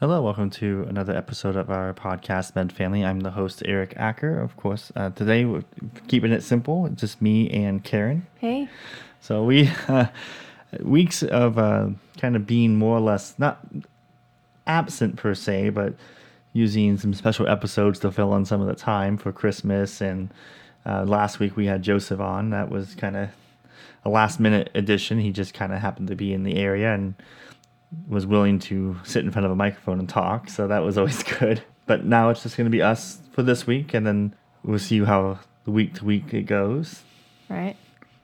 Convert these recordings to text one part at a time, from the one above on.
Hello, welcome to another episode of our podcast, Med Family. I'm the host, Eric Acker. Of course, uh, today we're keeping it simple, it's just me and Karen. Hey. So we uh, weeks of uh, kind of being more or less not absent per se, but using some special episodes to fill in some of the time for Christmas. And uh, last week we had Joseph on. That was kind of a last minute addition. He just kind of happened to be in the area and was willing to sit in front of a microphone and talk. So that was always good. But now it's just going to be us for this week, and then we'll see how the week to week it goes. Right.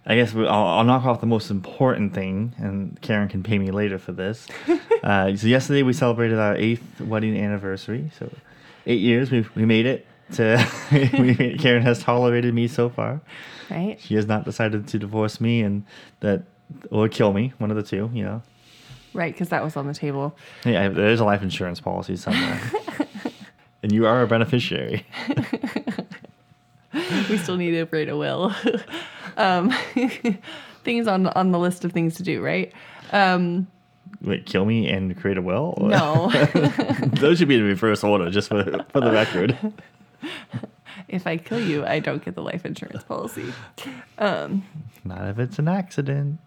I guess we, I'll, I'll knock off the most important thing, and Karen can pay me later for this. uh, so yesterday we celebrated our eighth wedding anniversary. So eight years, we we made it. To we. Karen has tolerated me so far. Right. She has not decided to divorce me, and that or kill me. One of the two, you know. Right, because that was on the table. Yeah, there is a life insurance policy somewhere, and you are a beneficiary. we still need to write a will. um, things on on the list of things to do, right? Um, Wait, kill me and create a will? No. Those should be in reverse order, just for for the record. if I kill you, I don't get the life insurance policy. Um, Not if it's an accident.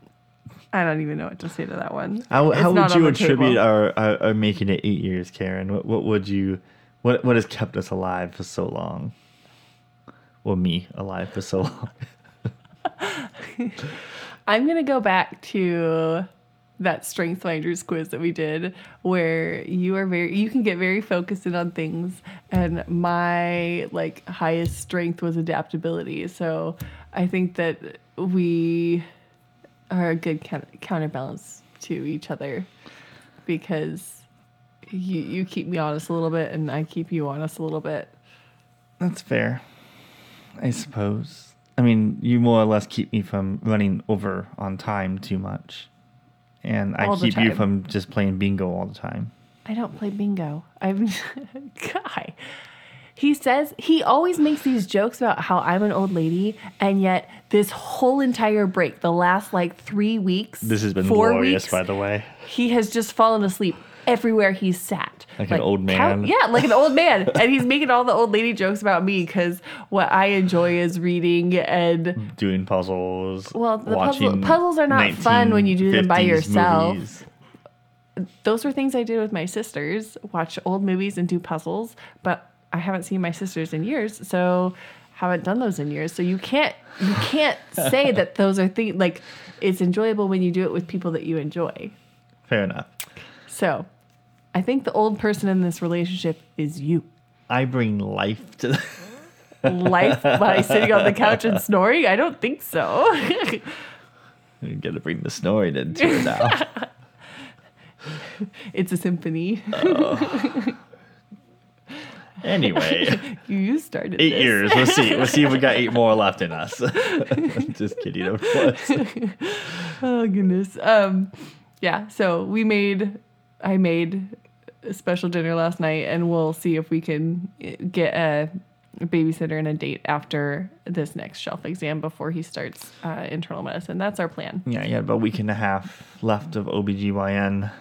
I don't even know what to say to that one. How, how would you attribute our, our, our making it eight years, Karen? What, what would you, what what has kept us alive for so long? Or me alive for so long? I'm gonna go back to that strength finders quiz that we did where you are very you can get very focused in on things and my like highest strength was adaptability so i think that we are a good coun- counterbalance to each other because you you keep me honest a little bit and i keep you honest a little bit That's fair, I suppose. I mean, you more or less keep me from running over on time too much, and I All the keep you from just playing bingo all the time. I don't play bingo. I'm guy. He says he always makes these jokes about how I'm an old lady, and yet this whole entire break, the last like three weeks, This has been four glorious, weeks, by the way. he has just fallen asleep everywhere he's sat. Like an old man? yeah, like an old man, and he's making all the old lady jokes about me because what I enjoy is reading and Doing puzzles. Well, the puzzle- puzzles are not fun when you do them by yourself. movies. those were things I did with my sisters, watch old movies and do puzzles, but I haven't seen my sisters in years, so haven't done those in years. So you can't you can't say that those are things like it's enjoyable when you do it with people that you enjoy. Fair enough. So I think the old person in this relationship is you. I bring life to the. Life by sitting on the couch and snoring? I don't think so. You gotta bring the snoring into it now. it's a symphony. Oh. anyway, you started eight this. years. We'll see. We'll see if we got eight more left in us. Just kidding, of course. Oh goodness. Um yeah, so we made I made a special dinner last night and we'll see if we can eh, get a babysitter and a date after this next shelf exam before he starts uh, internal medicine. That's our plan. Yeah, you had about a week and a half left of OBGYN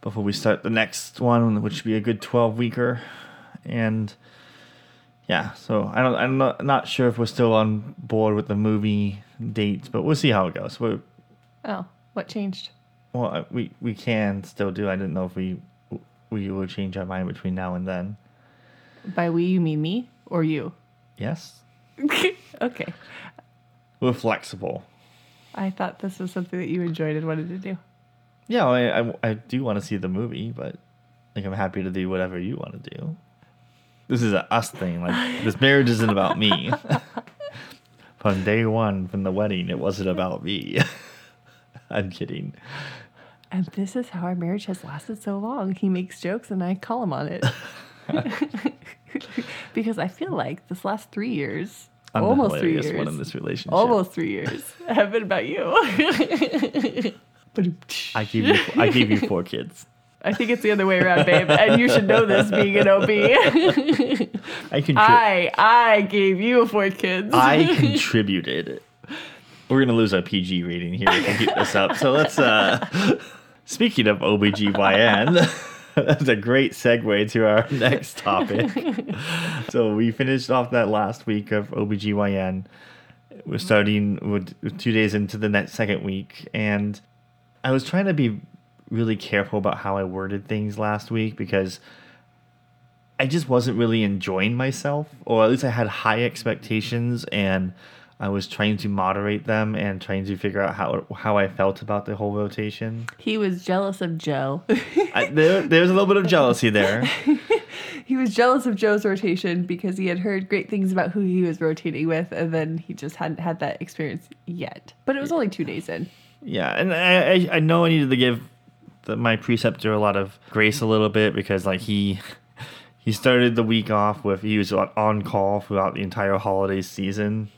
before we start the next one, which should be a good 12 weeker. And yeah, so I don't, I'm not, not sure if we're still on board with the movie dates, but we'll see how it goes. We're, Oh, what changed? well, uh, we, we can still do. I didn't know if we we will change our mind between now and then. By we you mean me or you? Yes, okay. we're flexible. I thought this was something that you enjoyed and wanted to do. Yeah, I, I, I do want to see the movie, but like I'm happy to do whatever you want to do. This is a us thing. Like this marriage isn't about me. from day one, from the wedding, it wasn't about me. I'm kidding. And this is how our marriage has lasted so long. He makes jokes and I call him on it. because I feel like this last three years, I'm the almost three years, one in this relationship. almost three years, have been about you. I gave you I gave you four kids. I think it's the other way around, babe. And you should know this being an OB. I contri- I I gave you four kids. I contributed. We're gonna lose our PG rating here if we keep this up. So let's uh speaking of OBGYN, that's a great segue to our next topic. so we finished off that last week of OBGYN. We're starting with two days into the next second week and I was trying to be really careful about how I worded things last week because I just wasn't really enjoying myself, or at least I had high expectations, and I was trying to moderate them and trying to figure out how how I felt about the whole rotation. he was jealous of Joe. I, there, there's a little bit of jealousy there. he was jealous of Joe's rotation because he had heard great things about who he was rotating with, and then he just hadn't had that experience yet. But it was only two days in. Yeah, and I I, I know I needed to give the, my preceptor a lot of grace a little bit because like he he started the week off with he was on- call throughout the entire holiday season,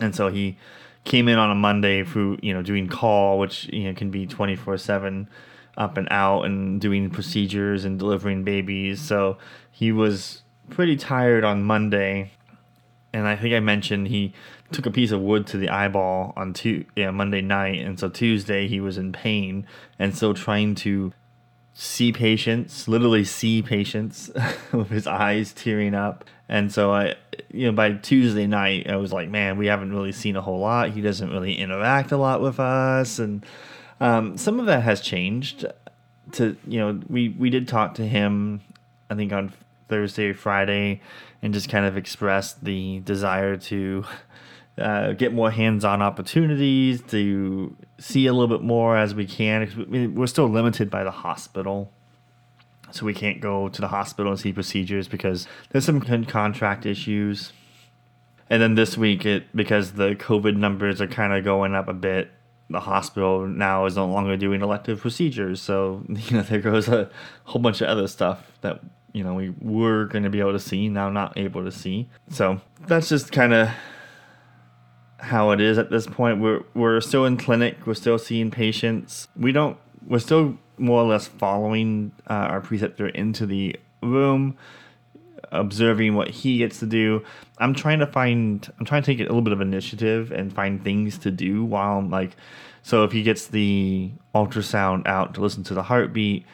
and so he came in on a Monday through you know doing call, which you know can be twenty four seven up and out and doing procedures and delivering babies. So he was pretty tired on Monday, and I think I mentioned he took a piece of wood to the eyeball on tu- yeah, Monday night, and so Tuesday he was in pain and still trying to see patients, literally see patients with his eyes tearing up. And so I, you know, by Tuesday night, I was like, man, we haven't really seen a whole lot. He doesn't really interact a lot with us, and um, some of that has changed. To you know, we we did talk to him, I think on Thursday Friday, and just kind of expressed the desire to uh, get more hands-on opportunities to see a little bit more as we can. We're still limited by the hospital, so we can't go to the hospital and see procedures because there's some contract issues. And then this week, it because the COVID numbers are kind of going up a bit, the hospital now is no longer doing elective procedures. So you know there goes a whole bunch of other stuff that you know we were going to be able to see now not able to see. So that's just kind of how it is at this point. We're we're still in clinic. We're still seeing patients. We don't. We're still more or less following uh, our preceptor into the room, observing what he gets to do. I'm trying to find. I'm trying to take a little bit of initiative and find things to do while I'm like. So if he gets the ultrasound out to listen to the heartbeat,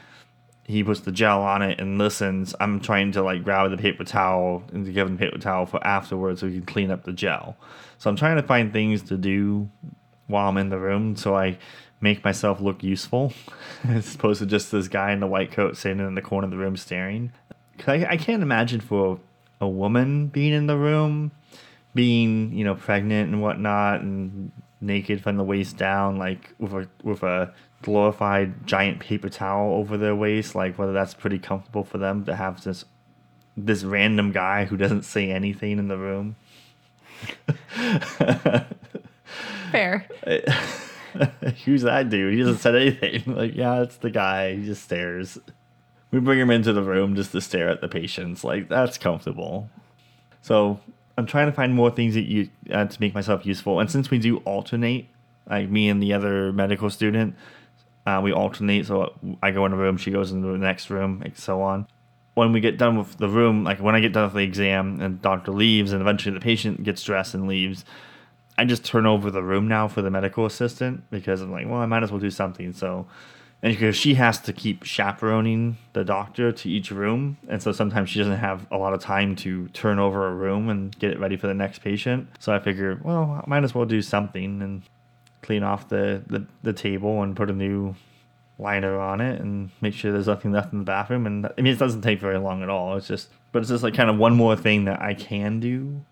he puts the gel on it and listens. I'm trying to like grab the paper towel and give him paper towel for afterwards so he can clean up the gel. So I'm trying to find things to do while I'm in the room so I make myself look useful as opposed to just this guy in the white coat sitting in the corner of the room staring. I, I can't imagine for a woman being in the room, being you know pregnant and whatnot and naked from the waist down, like with a with a glorified giant paper towel over their waist, like whether that's pretty comfortable for them to have this this random guy who doesn't say anything in the room. Fair. Who's that dude? He doesn't say anything. Like, yeah, it's the guy. He just stares. We bring him into the room just to stare at the patients. Like, that's comfortable. So I'm trying to find more things that you uh, to make myself useful. And since we do alternate, like me and the other medical student, uh, we alternate. So I go in a room, she goes into the next room, and so on. When we get done with the room, like when I get done with the exam and doctor leaves, and eventually the patient gets dressed and leaves, I just turn over the room now for the medical assistant because I'm like, well, I might as well do something. So, and because she has to keep chaperoning the doctor to each room, and so sometimes she doesn't have a lot of time to turn over a room and get it ready for the next patient. So I figure, well, I might as well do something and clean off the, the, the table and put a new liner on it and make sure there's nothing left in the bathroom. And I mean, it doesn't take very long at all. It's just, but it's just like kind of one more thing that I can do.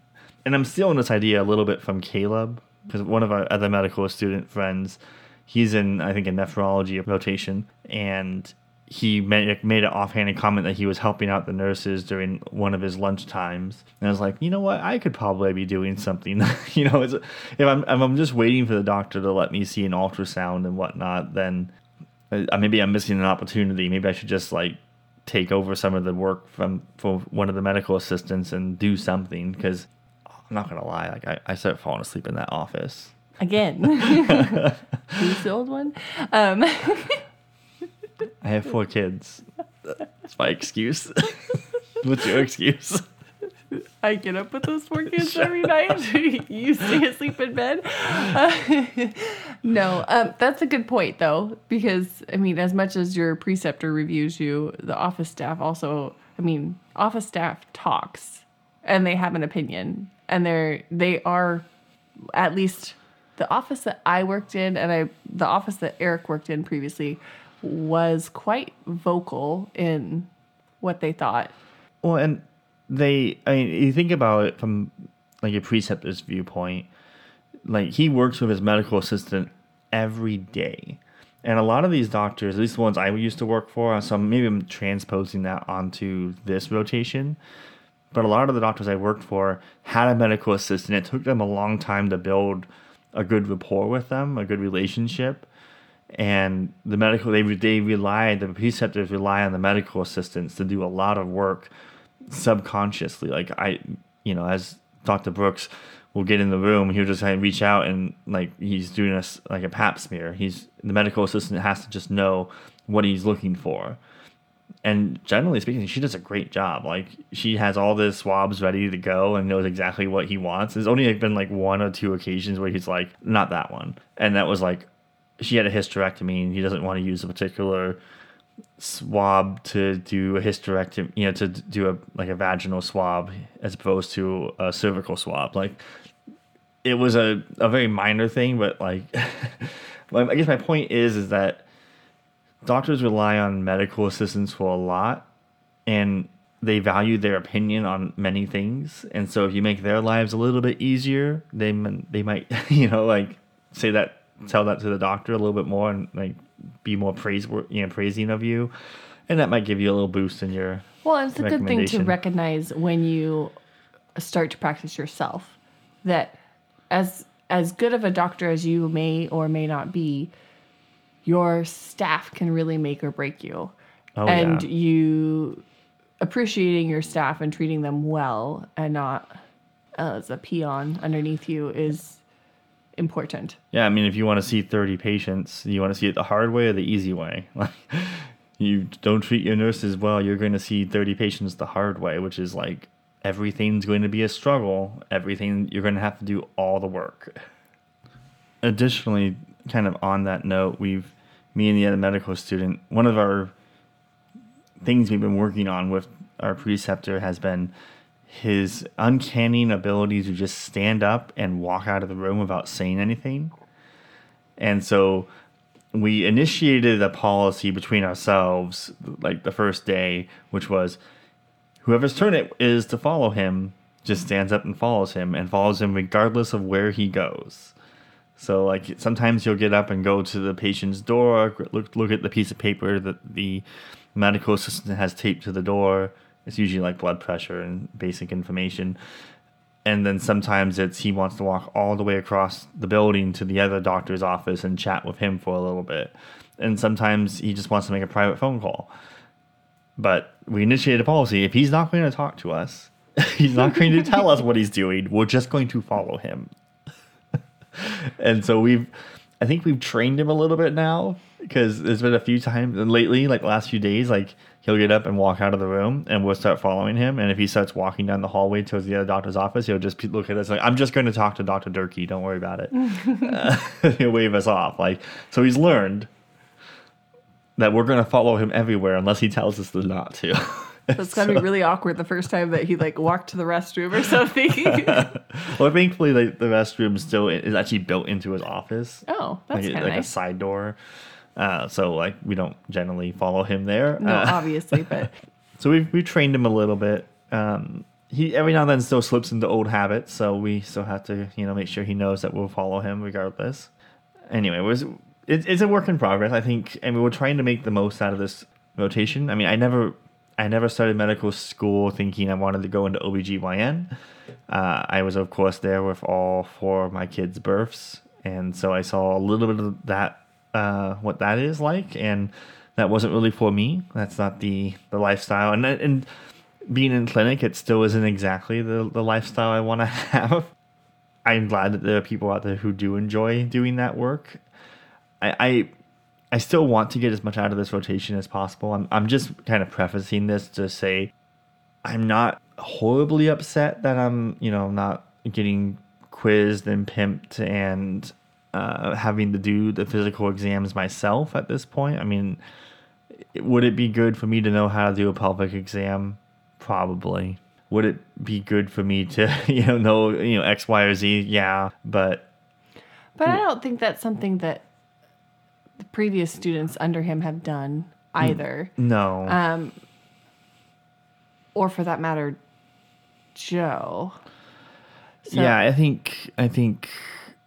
And I'm stealing this idea a little bit from Caleb because one of our other medical student friends, he's in, I think, a nephrology rotation. And he made, made an offhanded comment that he was helping out the nurses during one of his lunch times. And I was like, you know what? I could probably be doing something. you know, if I'm, if I'm just waiting for the doctor to let me see an ultrasound and whatnot, then uh, maybe I'm missing an opportunity. Maybe I should just like take over some of the work from for one of the medical assistants and do something because I'm not gonna lie, like I, I started falling asleep in that office. Again. Who's the old one? Um, I have four kids. That's my excuse. What's your excuse? I get up with those four kids every night. you stay asleep in bed. Uh, no, um, that's a good point though, because I mean, as much as your preceptor reviews you, the office staff also. I mean, office staff talks, and they have an opinion, and they're they are, at least the office that I worked in, and I the office that Eric worked in previously, was quite vocal in what they thought. Well, and they, I mean, you think about it from like a preceptor's viewpoint, like he works with his medical assistant every day. And a lot of these doctors, at least the ones I used to work for, so maybe I'm transposing that onto this rotation. But a lot of the doctors I worked for had a medical assistant. It took them a long time to build a good rapport with them, a good relationship. And the medical, they, they rely, the preceptors rely on the medical assistants to do a lot of work subconsciously. Like I, you know, as Dr. Brooks will get in the room, he'll just of reach out and like he's doing a like a pap smear. He's the medical assistant has to just know what he's looking for. And generally speaking, she does a great job. Like she has all the swabs ready to go and knows exactly what he wants. There's only been like one or two occasions where he's like, not that one, and that was like she had a hysterectomy and he doesn't want to use a particular swab to do a hysterectomy, you know, to do a like a vaginal swab as opposed to a cervical swab. Like it was a, a very minor thing, but like I guess my point is is that doctors rely on medical assistants for a lot and they value their opinion on many things. And so if you make their lives a little bit easier, they they might, you know, like say that tell that to the doctor a little bit more and like be more praise you know praising of you. And that might give you a little boost in your well it's a good thing to recognize when you start to practice yourself that as as good of a doctor as you may or may not be your staff can really make or break you. Oh, and yeah. you appreciating your staff and treating them well and not uh, as a peon underneath you is important. Yeah, I mean, if you want to see 30 patients, you want to see it the hard way or the easy way. Like, you don't treat your nurses well, you're going to see 30 patients the hard way, which is like everything's going to be a struggle. Everything, you're going to have to do all the work. Additionally, kind of on that note, we've, me and the other medical student, one of our things we've been working on with our preceptor has been his uncanny ability to just stand up and walk out of the room without saying anything. And so we initiated a policy between ourselves, like the first day, which was whoever's turn it is to follow him just stands up and follows him and follows him regardless of where he goes. So like sometimes you'll get up and go to the patient's door, look look at the piece of paper that the medical assistant has taped to the door it's usually like blood pressure and basic information. And then sometimes it's he wants to walk all the way across the building to the other doctor's office and chat with him for a little bit. And sometimes he just wants to make a private phone call. But we initiated a policy if he's not going to talk to us, he's not going to tell us what he's doing, we're just going to follow him. and so we've I think we've trained him a little bit now because there's been a few times lately, like last few days, like he'll get up and walk out of the room and we'll start following him. And if he starts walking down the hallway towards the other doctor's office, he'll just look at us like, I'm just going to talk to Dr. Durkee. Don't worry about it. uh, he'll wave us off. Like, so he's learned that we're going to follow him everywhere unless he tells us to not to. So it's gonna be really awkward the first time that he like walked to the restroom or something. well, thankfully, like, the restroom still is actually built into his office. Oh, that's like, like nice. a side door. Uh, so like we don't generally follow him there. No, uh, obviously, but so we've we trained him a little bit. Um, he every now and then still slips into old habits, so we still have to you know make sure he knows that we'll follow him regardless. Anyway, it was it, it's a work in progress. I think, and we were trying to make the most out of this rotation. I mean, I never I never started medical school thinking I wanted to go into OBGYN. Uh, I was, of course, there with all four of my kids' births. And so I saw a little bit of that uh, what that is like, and that wasn't really for me. That's not the the lifestyle, and and being in clinic, it still isn't exactly the the lifestyle I want to have. I'm glad that there are people out there who do enjoy doing that work. I, I I still want to get as much out of this rotation as possible. I'm I'm just kind of prefacing this to say I'm not horribly upset that I'm, you know, not getting quizzed and pimped and uh, having to do the physical exams myself at this point. I mean, would it be good for me to know how to do a pelvic exam? Probably. Would it be good for me to, you know, know, you know, X, Y, or Z? Yeah, but But I don't think that's something that the previous students under him have done either. no. Um, or for that matter, Joe. So- yeah, I think I think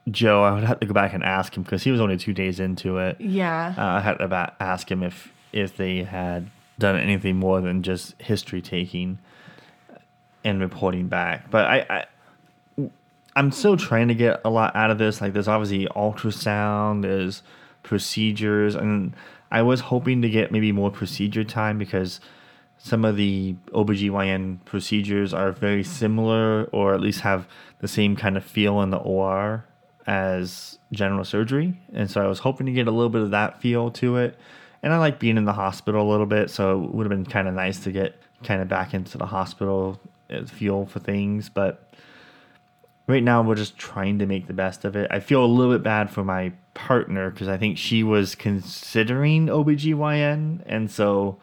Joe. I would have to go back and ask him because he was only two days into it. Yeah. Uh, I had to ba- ask him if if they had done anything more than just history taking and reporting back. But I, I I'm still trying to get a lot out of this. Like there's obviously ultrasound, there's procedures, and I was hoping to get maybe more procedure time because some of the OBGYN procedures are very similar or at least have the same kind of feel in the OR as general surgery. And so I was hoping to get a little bit of that feel to it. And I like being in the hospital a little bit, so it would have been kind of nice to get kind of back into the hospital uh, feel for things. But right now we're just trying to make the best of it. I feel a little bit bad for my partner because I think she was considering OBGYN. And so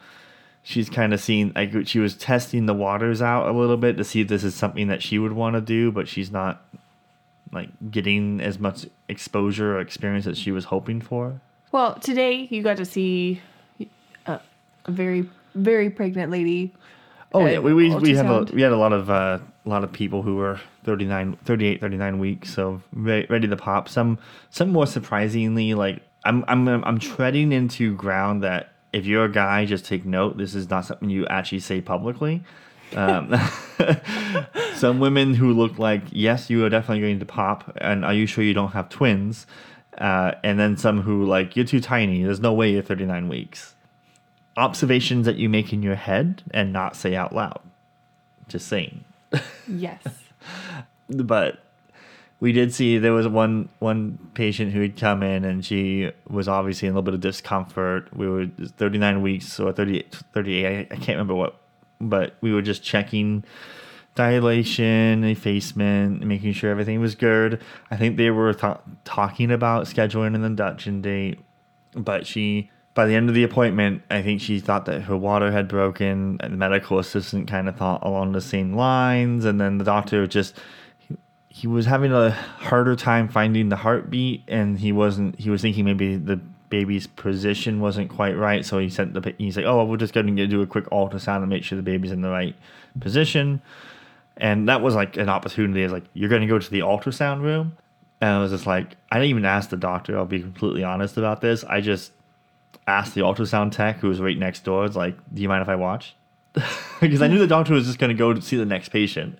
she's kind of seen like she was testing the waters out a little bit to see if this is something that she would want to do, but she's not like getting as much exposure or experience as she was hoping for. Well, today you got to see a, a very, very pregnant lady. Oh uh, yeah, we we, we had a we had a lot of uh, a lot of people who were 39, 38, 39 weeks, so re- ready to pop. Some some more surprisingly, like I'm I'm I'm treading into ground that if you're a guy, just take note. This is not something you actually say publicly. Um, some women who look like yes, you are definitely going to pop, and are you sure you don't have twins? Uh, and then some who like you're too tiny. There's no way you're 39 weeks observations that you make in your head and not say out loud. Just saying. Yes. But we did see there was one one patient who had come in and she was obviously in a little bit of discomfort. We were 39 weeks or 38, 38 I, I can't remember what, but we were just checking dilation, effacement, making sure everything was good. I think they were th- talking about scheduling an induction date, but she by the end of the appointment, I think she thought that her water had broken. The medical assistant kind of thought along the same lines, and then the doctor just he, he was having a harder time finding the heartbeat, and he wasn't. He was thinking maybe the baby's position wasn't quite right, so he sent the. He's like, "Oh, we're just going to do a quick ultrasound and make sure the baby's in the right position." And that was like an opportunity. Is like, you're going to go to the ultrasound room, and I was just like, I didn't even ask the doctor. I'll be completely honest about this. I just asked the ultrasound tech who was right next door. It's like, do you mind if I watch? because I knew the doctor was just going to go to see the next patient,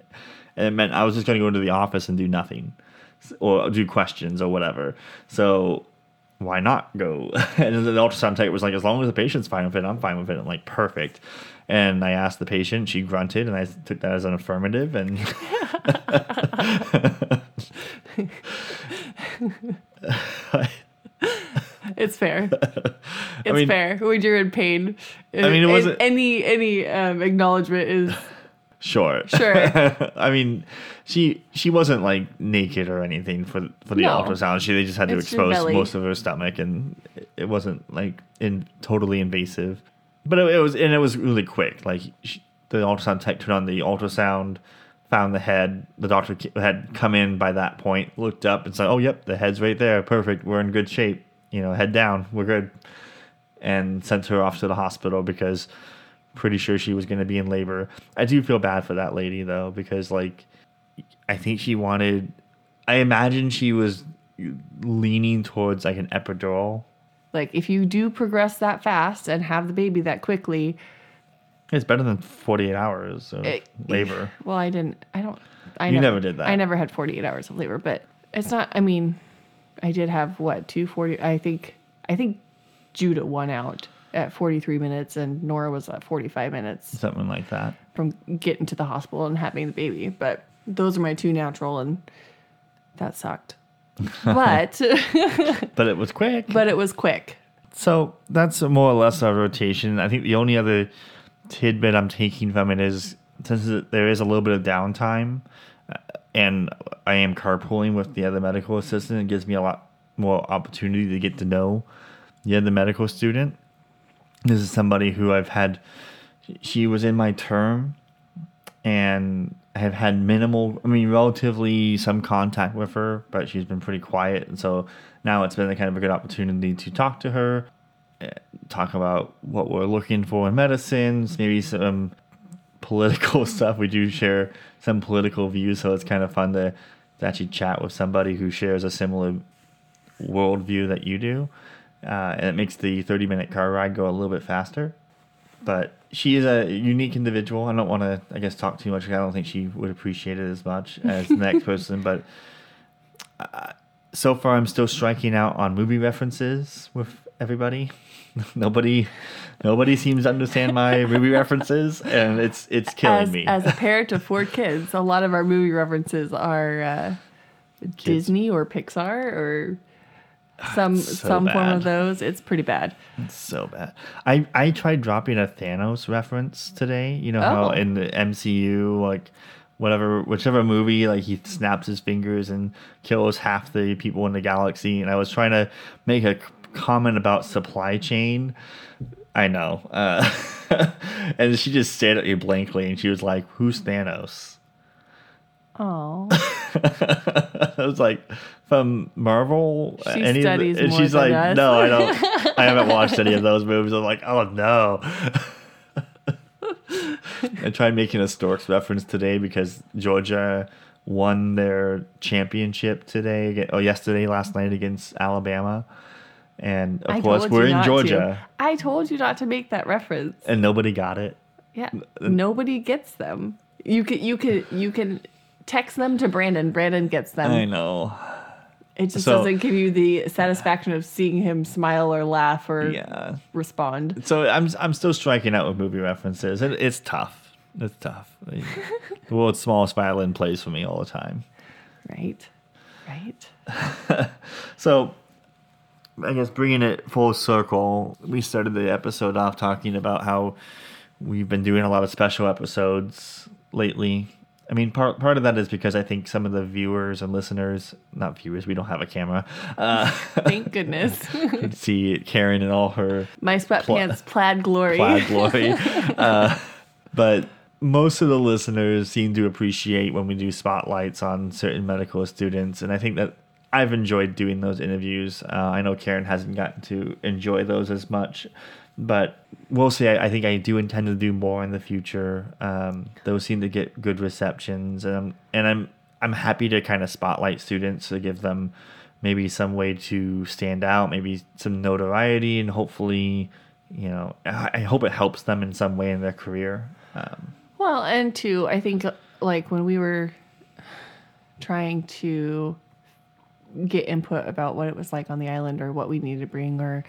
and it meant I was just going to go into the office and do nothing, or do questions or whatever. So why not go? And then the ultrasound tech was like, as long as the patient's fine with it, I'm fine with it. I'm like, perfect. And I asked the patient, she grunted, and I took that as an affirmative. And It's fair. It's mean- fair. When you're in pain, I mean, it wasn't- any any um, acknowledgement is Sure. Sure. I mean, she she wasn't like naked or anything for for the No. ultrasound. She they just had to It's expose most of her stomach, and it- it wasn't like in totally invasive. But it, it was and it was really quick. Like she, the ultrasound tech turned on the ultrasound, found the head. The doctor had come in by that point, looked up and said, "Oh, yep, the head's right there. Perfect. We're in good shape. You know, head down. We're good." And sent her off to the hospital because pretty sure she was going to be in labor. I do feel bad for that lady though because like I think she wanted I imagine she was leaning towards like an epidural. like if you do progress that fast and have the baby that quickly. It's better than 48 hours of it- labor. Well, I didn't. I don't. I You never, never did that. I never had 48 hours of labor, but it's not. I mean, I did have what two 40. I think I think Judah won out at 43 minutes and Nora was at 45 minutes Something like that. from getting to the hospital and having the baby. But those are my two natural, and that sucked. but But it was quick. but it was quick. So that's more or less our rotation. I think the only other tidbit I'm taking from it is since there is a little bit of downtime, uh, and I am carpooling with the other medical assistant, it gives me a lot more opportunity to get to know the other medical student. This is somebody who I've had. She was in my term, and I have had minimal, I mean, relatively some contact with her, but she's been pretty quiet. And so now it's been a kind of a good opportunity to talk to her, eh, talk about what we're looking for in medicines, maybe some political stuff. We do share some political views, so it's kind of fun to, to actually chat with somebody who shares a similar worldview that you do. Uh, and it makes the 30 minute car ride go a little bit faster but she is a unique individual. I don't want to, I guess, talk too much. I don't think she would appreciate it as much as the next person. But uh, so far, I'm still striking out on movie references with everybody. nobody, nobody seems to understand my movie references, and it's it's killing As, me. as a parent of four kids, a lot of our movie references are uh, Disney or Pixar or some so some form of those. It's pretty bad. It's so bad. I I tried dropping a Thanos reference today. You know how Oh. in the MCU, like whatever, whichever movie, like he snaps his fingers and kills half the people in the galaxy. And I was trying to make a comment about supply chain. I know. Uh, and she just stared at me blankly, and she was like, "Who's Thanos?" Oh, I was like, "From Marvel." She Any of the-" studies and more she's than like, us. "No, I don't. I haven't watched any of those movies." I'm like, "Oh no." I tried making a Storks reference today because Georgia won their championship today. Oh, yesterday, last night against Alabama, and of I course we're in Georgia, To. I told you not to make that reference. and nobody got it. Yeah, nobody gets them. You can you can you can text them to Brandon. Brandon gets them. I know. It just So- doesn't give you the satisfaction of seeing him smile or laugh or Yeah. respond. So I'm I'm still striking out with movie references. It, it's tough. It's tough. the world's smallest violin plays for me all the time. Right, right. So I guess bringing it full circle, we started the episode off talking about how we've been doing a lot of special episodes lately. I mean, part part of that is because I think some of the viewers and listeners, not viewers, we don't have a camera, uh, Thank goodness. could see Karen in all her My sweatpants plaid glory. plaid glory. uh, but most of the listeners seem to appreciate when we do spotlights on certain medical students, and I think that I've enjoyed doing those interviews. Uh, I know Karen hasn't gotten to enjoy those as much, but we'll see. I, I think I do intend to do more in the future. Um, those seem to get good receptions, and I'm, and I'm I'm happy to kind of spotlight students to give them maybe some way to stand out, maybe some notoriety, and hopefully, you know, I, I hope it helps them in some way in their career. Um, Well, and two, I think like when we were trying to get input about what it was like on the island or what we needed to bring or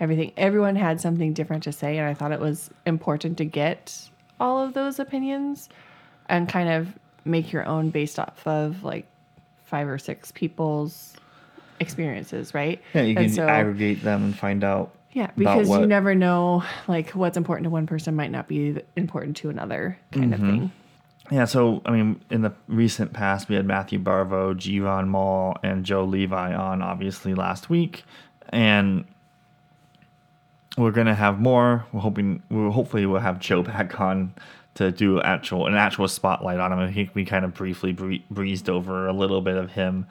everything, everyone had something different to say, and I thought it was important to get all of those opinions and kind of make your own based off of like five or six people's experiences, right? yeah, you can so- aggregate them and find out. Yeah, because you never know, like what's important to one person might not be important to another, kind Mm-hmm. of thing. Yeah, so I mean, in the recent past, we had Matthew Barvo, Giron Mall, and Joe Levi on, obviously last week, and we're gonna have more. We're hoping, we're hopefully, we'll have Joe back on to do actual an actual spotlight on him. I think we kind of briefly bree- breezed over a little bit of him.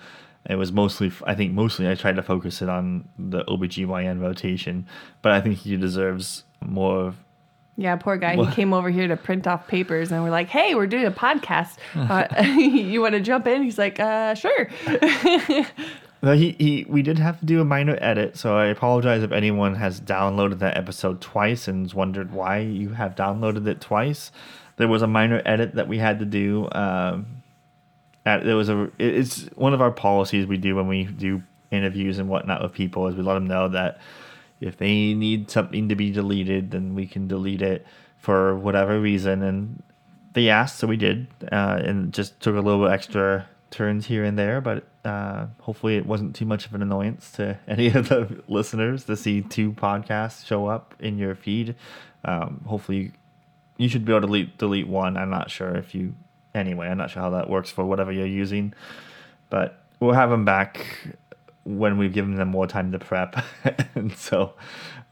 It was mostly, I think, mostly I tried to focus it on the OBGYN rotation, but I think he deserves more Yeah, poor guy. Well- he came over here to print off papers, and we're like, "Hey, we're doing a podcast. Uh, you want to jump in?" He's like, uh, "Sure." No, he, he we did have to do a minor edit, so I apologize if anyone has downloaded that episode twice and wondered why you have downloaded it twice. There was a minor edit that we had to do. Um, at, there was a it's one of our policies we do when we do interviews and whatnot with people is we let them know that if they need something to be deleted, then we can delete it for whatever reason. And they asked, so we did, uh, and just took a little bit extra turns here and there. But uh, hopefully, it wasn't too much of an annoyance to any of the listeners to see two podcasts show up in your feed. Um, hopefully, you should be able to delete delete one. I'm not sure if you anyway. I'm not sure how that works for whatever you're using, but we'll have them back when we've given them more time to prep. and so,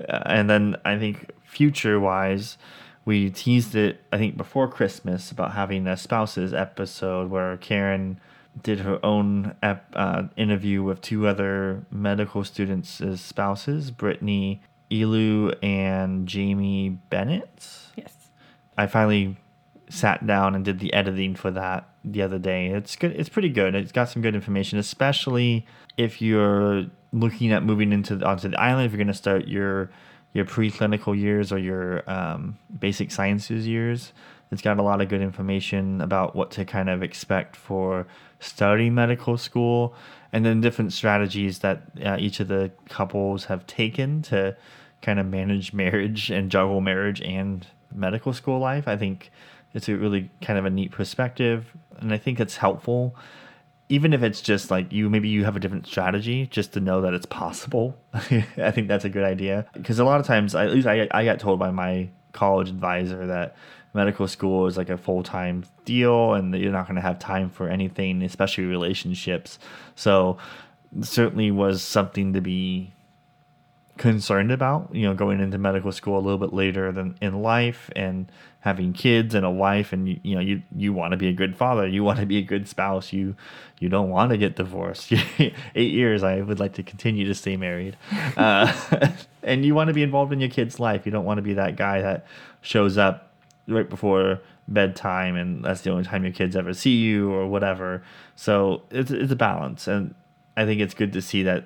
uh, and then I think future wise, we teased it, I think, before Christmas about having a spouses episode where Karen did her own ep, uh, interview with two other medical students as spouses, Brittany Elu and Jamie Bennett. Yes. I finally sat down and did the editing for that the other day. It's good. It's pretty good. It's got some good information, especially if you're looking at moving into the, onto the island. If you're going to start your your preclinical years or your um, basic sciences years, it's got a lot of good information about what to kind of expect for starting medical school, and then different strategies that uh, each of the couples have taken to kind of manage marriage and juggle marriage and medical school life. I think it's a really kind of a neat perspective, and I think it's helpful. Even if it's just like you, maybe you have a different strategy, just to know that it's possible. I think that's a good idea because a lot of times, at least I, I got told by my college advisor that medical school is like a full time deal and you're not going to have time for anything, especially relationships. So, certainly was something to be concerned about, you know, going into medical school a little bit later than in life and having kids and a wife and you, you know you you want to be a good father, you want to be a good spouse, you you don't want to get divorced. 8 years I would like to continue to stay married. Uh, and you want to be involved in your kid's life. You don't want to be that guy that shows up right before bedtime and that's the only time your kids ever see you or whatever. So it's it's a balance and I think it's good to see that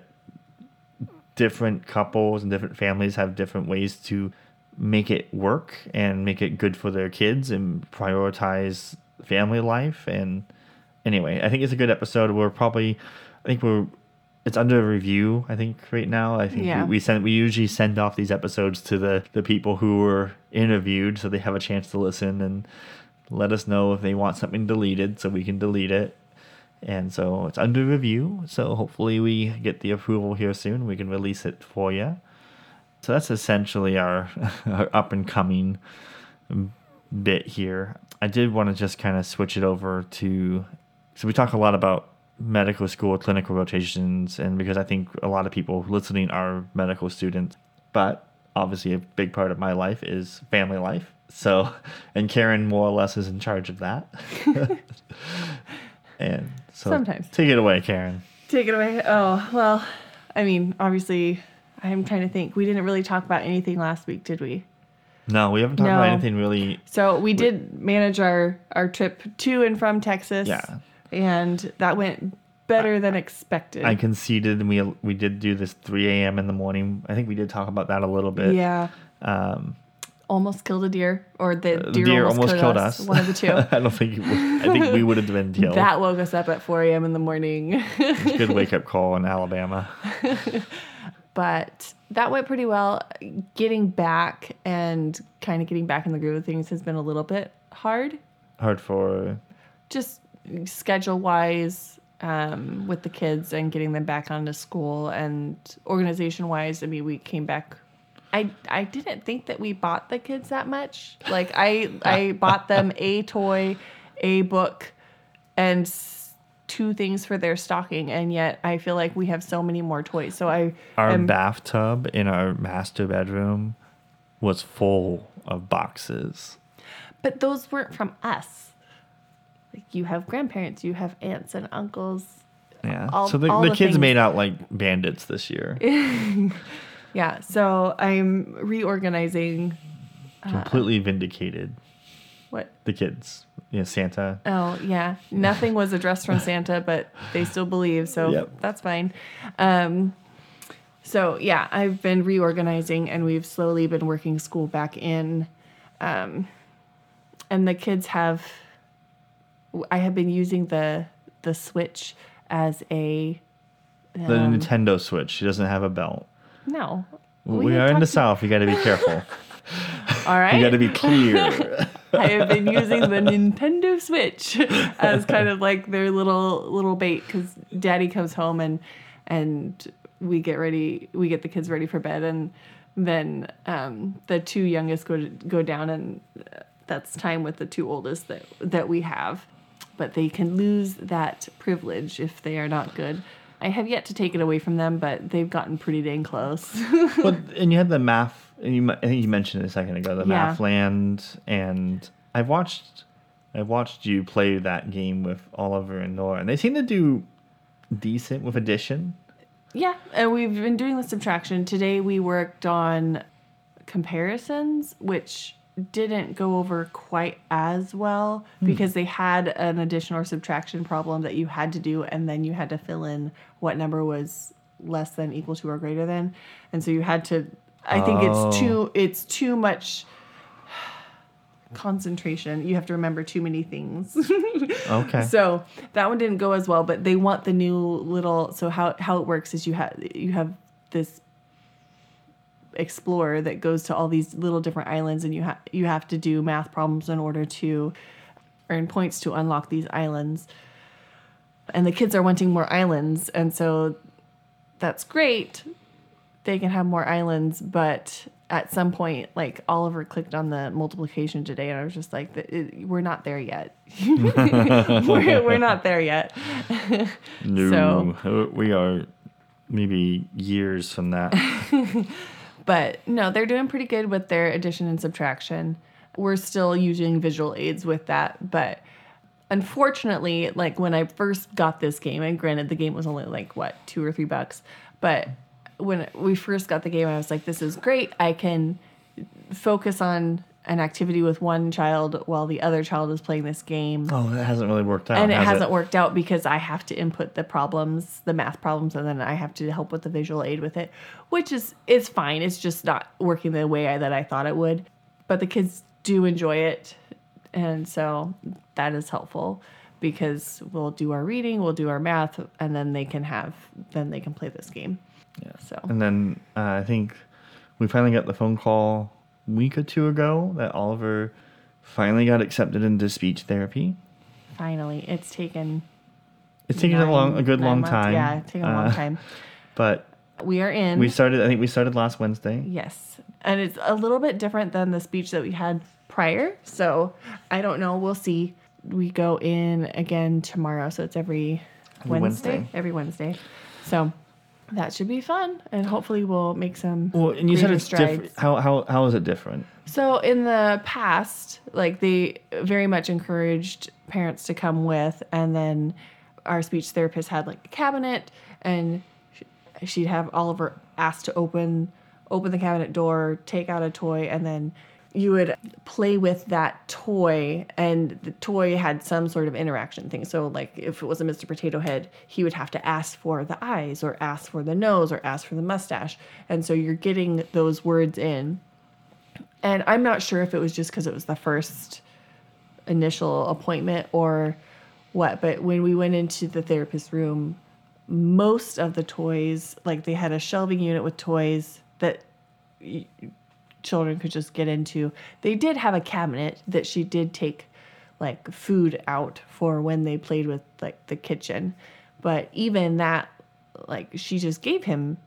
different couples and different families have different ways to make it work and make it good for their kids and prioritize family life and anyway i think it's a good episode we're probably i think we're it's under review i think right now i think Yeah. we, we send we usually send off these episodes to the the people who were interviewed so they have a chance to listen and let us know if they want something deleted so we can delete it and so it's under review. So hopefully we get the approval here soon. We can release it for you. So that's essentially our, our up and coming bit here. I did want to just kind of switch it over to. So we talk a lot about medical school clinical rotations, and because I think a lot of people listening are medical students, but obviously a big part of my life is family life. So, and Karen more or less is in charge of that. and so Sometimes. take it away, Karen. Take it away. Oh, well, I mean, obviously, I'm trying to think. We didn't really talk about anything last week, did we? No, we haven't talked about anything really. So we did manage our our trip to and from Texas. Yeah. And that went better than expected. I conceded, and we we did do this 3 a.m. in the morning. I think we did talk about that a little bit. yeah. Um, Almost killed a deer, or the the deer, deer almost, killed, us. One of the two. I don't think. It would, I think we would have been killed. that woke us up at 4 a.m. in the morning. Good wake up call in Alabama. but that went pretty well. Getting back and kind of getting back in the groove of things has been a little bit hard. Hard for just schedule wise um, with the kids and getting them back onto school and organization wise. I mean, we came back. I I didn't think that we bought the kids that much. Like I I bought them a toy, a book, and s- two things for their stocking, and yet I feel like we have so many more toys. So I our am- bathtub in our master bedroom was full of boxes. but those weren't from us. Like you have grandparents, you have aunts and uncles. Yeah. All- so the, the the kids things. made out like bandits this year. Yeah, so I'm reorganizing Completely vindicated. what The kids. Yeah, Santa. Oh yeah, nothing was addressed from Santa, but they still believe, so Yep. that's fine. Um, so yeah, I've been reorganizing, and we've slowly been working school back in, um, and the kids have. I have been using the the Switch as a The um, Nintendo Switch. She doesn't have a belt. no. we, had are in the South. You got to be careful. All right. You got to be clear. I have been using the Nintendo Switch as kind of like their little little bait because Daddy comes home and and we get ready, we get the kids ready for bed, and then um, the two youngest go to, go down, and that's time with the two oldest that that we have, but they can lose that privilege if they are not good. I have yet to take it away from them, but they've gotten pretty dang close. well, and you had the math. And you, I think you mentioned it a second ago. The Yeah. math land, and I've watched, I've watched you play that game with Oliver and Nora, and they seem to do decent with addition. Yeah, and we've been doing the subtraction. Today we worked on comparisons, which didn't go over quite as well hmm. because they had an addition or subtraction problem that you had to do, and then you had to fill in what number was less than, equal to, or greater than, and so you had to. I think Oh. it's too. It's too much concentration. You have to remember too many things. Okay. So that one didn't go as well, but they want the new little. So how how it works is you have you have this explorer that goes to all these little different islands, and you have you have to do math problems in order to earn points to unlock these islands. And the kids are wanting more islands, and so that's great. They can have more islands, but at some point, like Oliver clicked on the multiplication today, and I was just like, "Th- it- "We're not there yet. we're, we're not there yet." no, uh, we are maybe years from that. But no, they're doing pretty good with their addition and subtraction. We're still using visual aids with that, but unfortunately, like when I first got this game, and granted the game was only like what, two or three bucks, but when we first got the game, I was like, this is great. I can focus on an activity with one child while the other child is playing this game oh, that hasn't really worked out. and it has hasn't worked out because I have to input the problems, the math problems, and then I have to help with the visual aid with it, which is is fine. It's just not working the way I, that I thought it would, but the kids do enjoy it, and so that is helpful because we'll do our reading, we'll do our math, and then they can have then they can play this game. Yeah. So And then uh, I think we finally got the phone call week or two ago that Oliver finally got accepted into speech therapy. finally, it's taken. It's taken a long, a good long months. time. Yeah, it's taken a long Uh, time. But We are in. we started. I think we started last Wednesday. Yes. And it's a little bit different than the speech that we had prior. So I don't know. We'll see. We go in again tomorrow. So it's every Every Wednesday. Wednesday. Every Wednesday. So that should be fun. And hopefully we'll make some. Well, and you said it's different. How how how is it different? So in the past, like they very much encouraged parents to come with, and then our speech therapist had like a cabinet, and she'd have Oliver asked to open open the cabinet door, take out a toy, and then you would play with that toy and the toy had some sort of interaction thing. So like if it was a mr potato head he would have to ask for the eyes or ask for the nose or ask for the mustache. And so you're getting those words in. And I'm not sure if it was just because it was the first initial appointment or what, but when we went into the therapist room, most of the toys, like they had a shelving unit with toys that children could just get into. They did have a cabinet that she did take like food out for when they played with like the kitchen. But even that, like she just gave him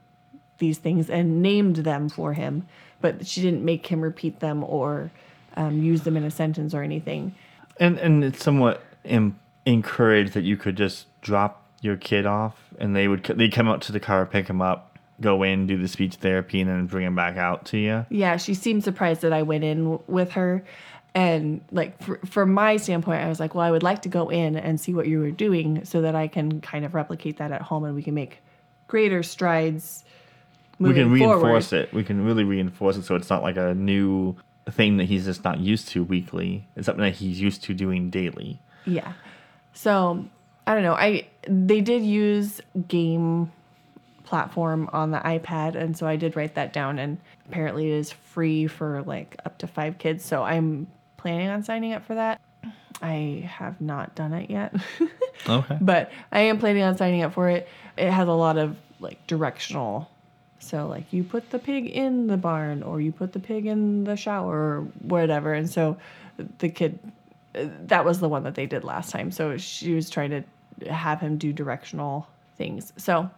these things and named them for him, but she didn't make him repeat them or um, use them in a sentence or anything. And and it's somewhat em- encouraged that you could just drop your kid off, and they would they come out to the car, pick him up, go in, do the speech therapy, and then bring him back out to you. Yeah, she seemed surprised that I went in w- with her. And like fr from my standpoint, I was like, well, I would like to go in and see what you were doing so that I can kind of replicate that at home and we can make greater strides we can forward. reinforce it. We can really reinforce it so it's not like a new thing that he's just not used to weekly. It's something that he's used to doing daily. Yeah. So I don't know. I they did use game platform on the iPad, and so I did write that down. And apparently, it is free for like up to five kids. So I'm planning on signing up for that. I have not done it yet, Okay. but I am planning on signing up for it. It has a lot of like directional So like you put the pig in the barn or you put the pig in the shower or whatever. And so the kid that was the one that they did last time. So she was trying to have him do directional things. So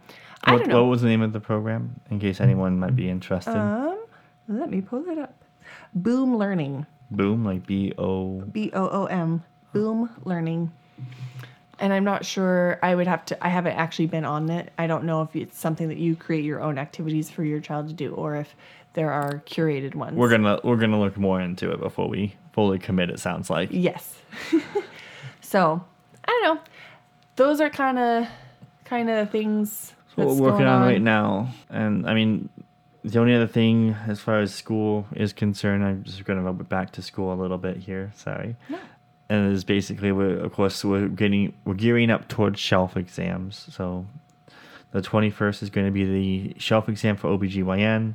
I What, don't know. what was the name of the program? In case anyone might be interested. um, let me pull it up. Boom Learning. Boom, like B O. B O O M. Boom Learning. And I'm not sure. I would have to. I haven't actually been on it. I don't know if it's something that you create your own activities for your child to do, or if there are curated ones. We're gonna we're gonna look more into it before we fully commit. It sounds like. Yes. so I don't know. Those are kind of kind of things. What we're working on, right now. And I mean, the only other thing as far as school is concerned, I'm just going to go back to school a little bit here. Sorry. And is basically, we're, of course, we're getting we're gearing up towards shelf exams. So the 21st is going to be the shelf exam for OBGYN.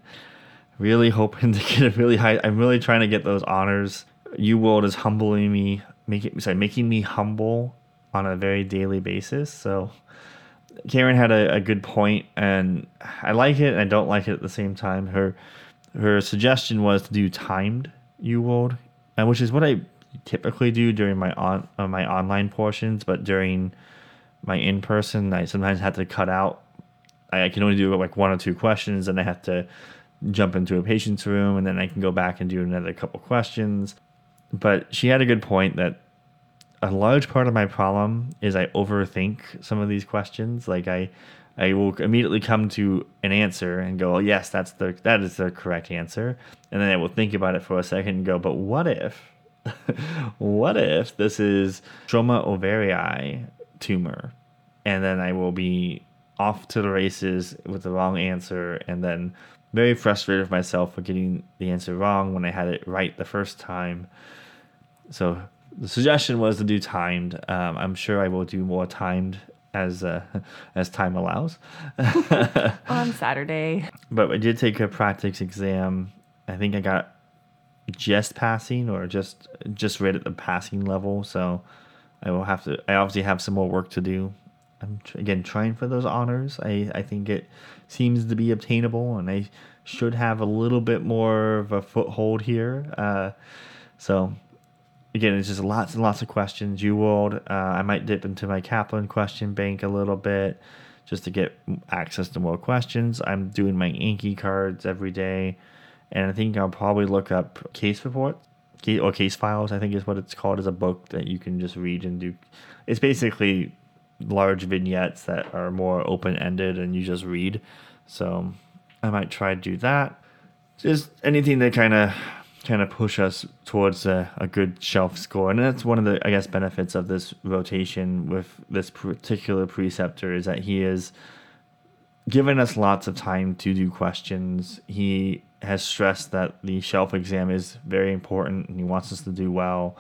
Really hoping to get a really high. I'm really trying to get those honors. UWorld is humbling me, making sorry, making me humble on a very daily basis. So Karen had a, a good point, and I like it and I don't like it at the same time. Her her suggestion was to do timed UWorld, uh, which is what I typically do during my on uh, my online portions, but during my in person, I sometimes have to cut out. I, I can only do like one or two questions, and I have to jump into a patient's room, and then I can go back and do another couple questions. But she had a good point that a large part of my problem is I overthink some of these questions. Like I, I will immediately come to an answer and go, "Yes, that's the that is the correct answer," and then I will think about it for a second and go, "But what if, what if this is stroma ovarii tumor?" And then I will be off to the races with the wrong answer, and then very frustrated with myself for getting the answer wrong when I had it right the first time. So the suggestion was to do timed. Um, I'm sure I will do more timed as uh, as time allows. on Saturday. But I did take a practice exam. I think I got just passing or just just right at the passing level. So I will have to. I obviously have some more work to do. I'm again trying for those honors. I I think it seems to be obtainable, and I should have a little bit more of a foothold here. Uh, so again, it's just lots and lots of questions. UWorld, uh, I might dip into my Kaplan question bank a little bit just to get access to more questions. I'm doing my Anki cards every day, and I think I'll probably look up case reports or case files. I think is what it's called as a book that you can just read and do. It's basically large vignettes that are more open ended and you just read. So I might try to do that. Just anything that kind of kind of push us towards a, a good shelf score. And that's one of the, I guess, benefits of this rotation with this particular preceptor is that he is given us lots of time to do questions. He has stressed that the shelf exam is very important and he wants us to do well.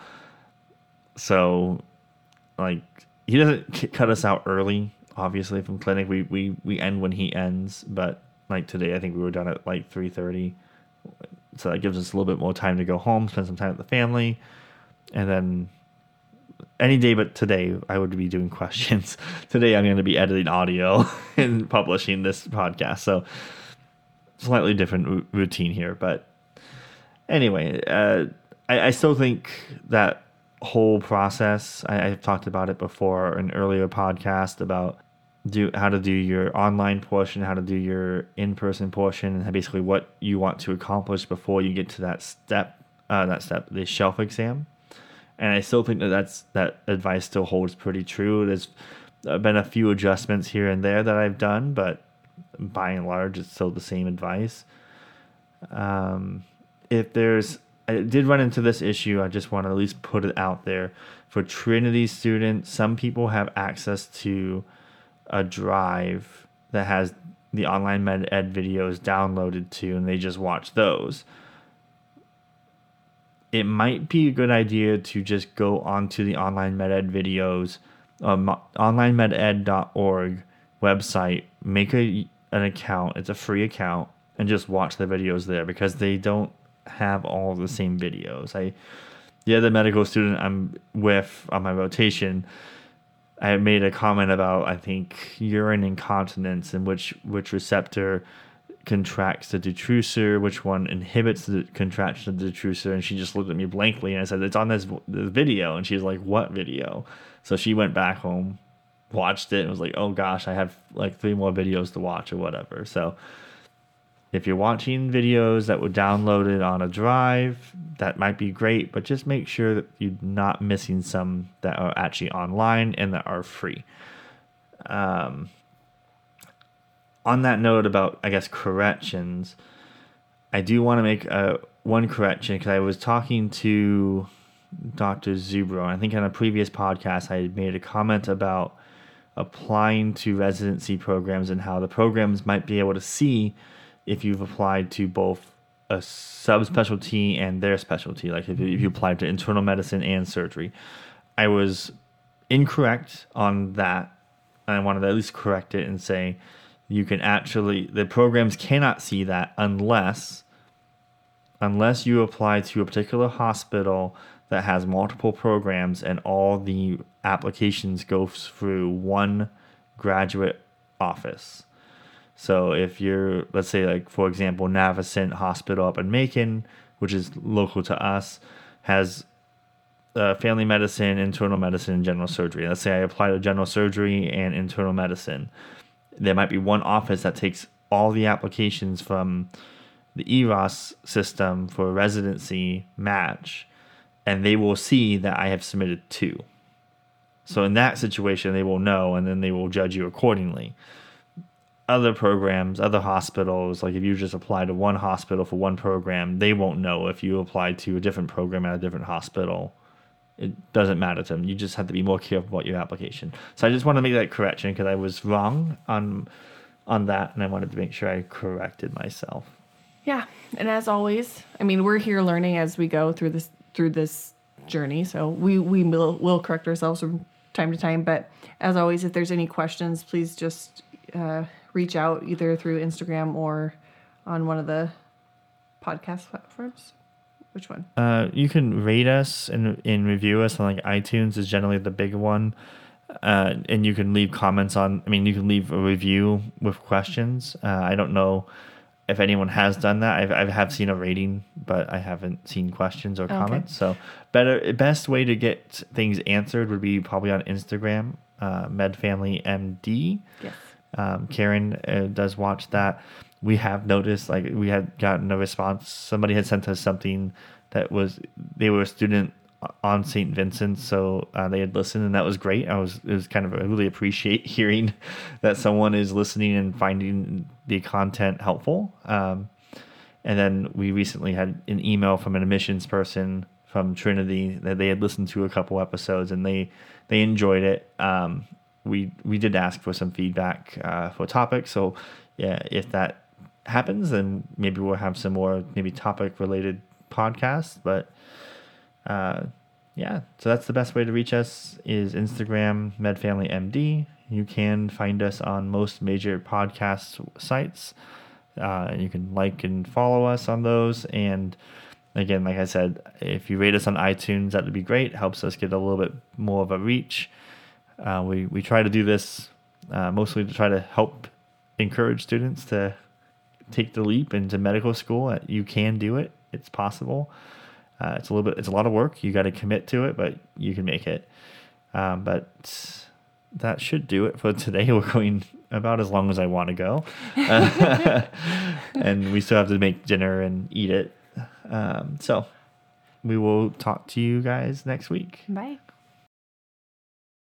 So, like, he doesn't cut us out early, obviously, from clinic. We, we, we end when he ends, but like today, I think we were done at like 3.30 so that gives us a little bit more time to go home, spend some time with the family, and then any day but today I would be doing questions. today I'm going to be editing audio and publishing this podcast, so slightly different r- routine here. But anyway, uh, I, I still think that whole process. I, I've talked about it before in earlier podcast about do how to do your online portion, how to do your in-person portion, and basically what you want to accomplish before you get to that step, uh, that step, the shelf exam. And I still think that that's that advice still holds pretty true. There's been a few adjustments here and there that I've done, but by and large, it's still the same advice. Um, if there's, I did run into this issue. I just want to at least put it out there for Trinity students. Some people have access to a drive that has the online med ed videos downloaded to and they just watch those. It might be a good idea to just go onto the online med ed videos um, onlinemeded.org website make a an account it's a free account and just watch the videos there because they don't have all the same videos. I the other medical student i'm with on my rotation I made a comment about I think urine incontinence and which which receptor contracts the detrusor, which one inhibits the contraction of the detrusor. And she just looked at me blankly and I said, It's on this, this video. And she's like, What video? So she went back home, watched it, and was like, Oh gosh, I have like three more videos to watch or whatever. So if you're watching videos that were downloaded on a drive, that might be great, but just make sure that you're not missing some that are actually online and that are free. Um, on that note about, I guess, corrections, I do want to make a, one correction because I was talking to Dr. Zubro. I think on a previous podcast, I made a comment about applying to residency programs and how the programs might be able to see if you've applied to both a subspecialty and their specialty, like if you, if you applied to internal medicine and surgery. I was incorrect on that. And I wanted to at least correct it and say you can actually the programs cannot see that unless unless you apply to a particular hospital that has multiple programs and all the applications go through one graduate office. So if you're, let's say, like for example, Navicent Hospital up in Macon, which is local to us, has uh, family medicine, internal medicine, and general surgery. Let's say I apply to general surgery and internal medicine. There might be one office that takes all the applications from the ERAS system for residency match, and they will see that I have submitted two. So in that situation, they will know, and then they will judge you accordingly other programs, other hospitals, like if you just apply to one hospital for one program, they won't know if you apply to a different program at a different hospital. It doesn't matter to them. You just have to be more careful about your application. So I just want to make that correction because I was wrong on on that, and I wanted to make sure I corrected myself. Yeah, and as always, I mean, we're here learning as we go through this through this journey. So we we will, will correct ourselves from time to time. But as always, if there's any questions, please just uh, reach out either through Instagram or on one of the podcast platforms. Which one? Uh, you can rate us and, and review us on like iTunes is generally the big one. Uh, and you can leave comments on. I mean, you can leave a review with questions. Uh, I don't know if anyone has done that. I've I have seen a rating, but I haven't seen questions or Okay. comments. So better best way to get things answered would be probably on Instagram, uh, MedFamilyMD. Yes. Um, Karen uh, does watch that. We have noticed, like, we had gotten a response. Somebody had sent us something that was they were a student on St. Vincent, so uh, they had listened, and that was great. I was it was kind of I really appreciate hearing that someone is listening and finding the content helpful. Um, and then we recently had an email from an admissions person from Trinity that they had listened to a couple episodes and they they enjoyed it. Um, we we did ask for some feedback uh, for topics, so yeah, if that happens, then maybe we'll have some more maybe topic related podcasts. But uh, yeah, so that's the best way to reach us is Instagram MedFamilyMD. You can find us on most major podcast sites. Uh, you can like and follow us on those. And again, like I said, if you rate us on iTunes, that would be great. Helps us get a little bit more of a reach. Uh, we we try to do this uh, mostly to try to help encourage students to take the leap into medical school. Uh, You can do it. It's possible. Uh, it's a little bit. It's a lot of work. You got to commit to it, but you can make it. Um, but that should do it for today. We're going about as long as I want to go, and we still have to make dinner and eat it. Um, so we will talk to you guys next week. Bye.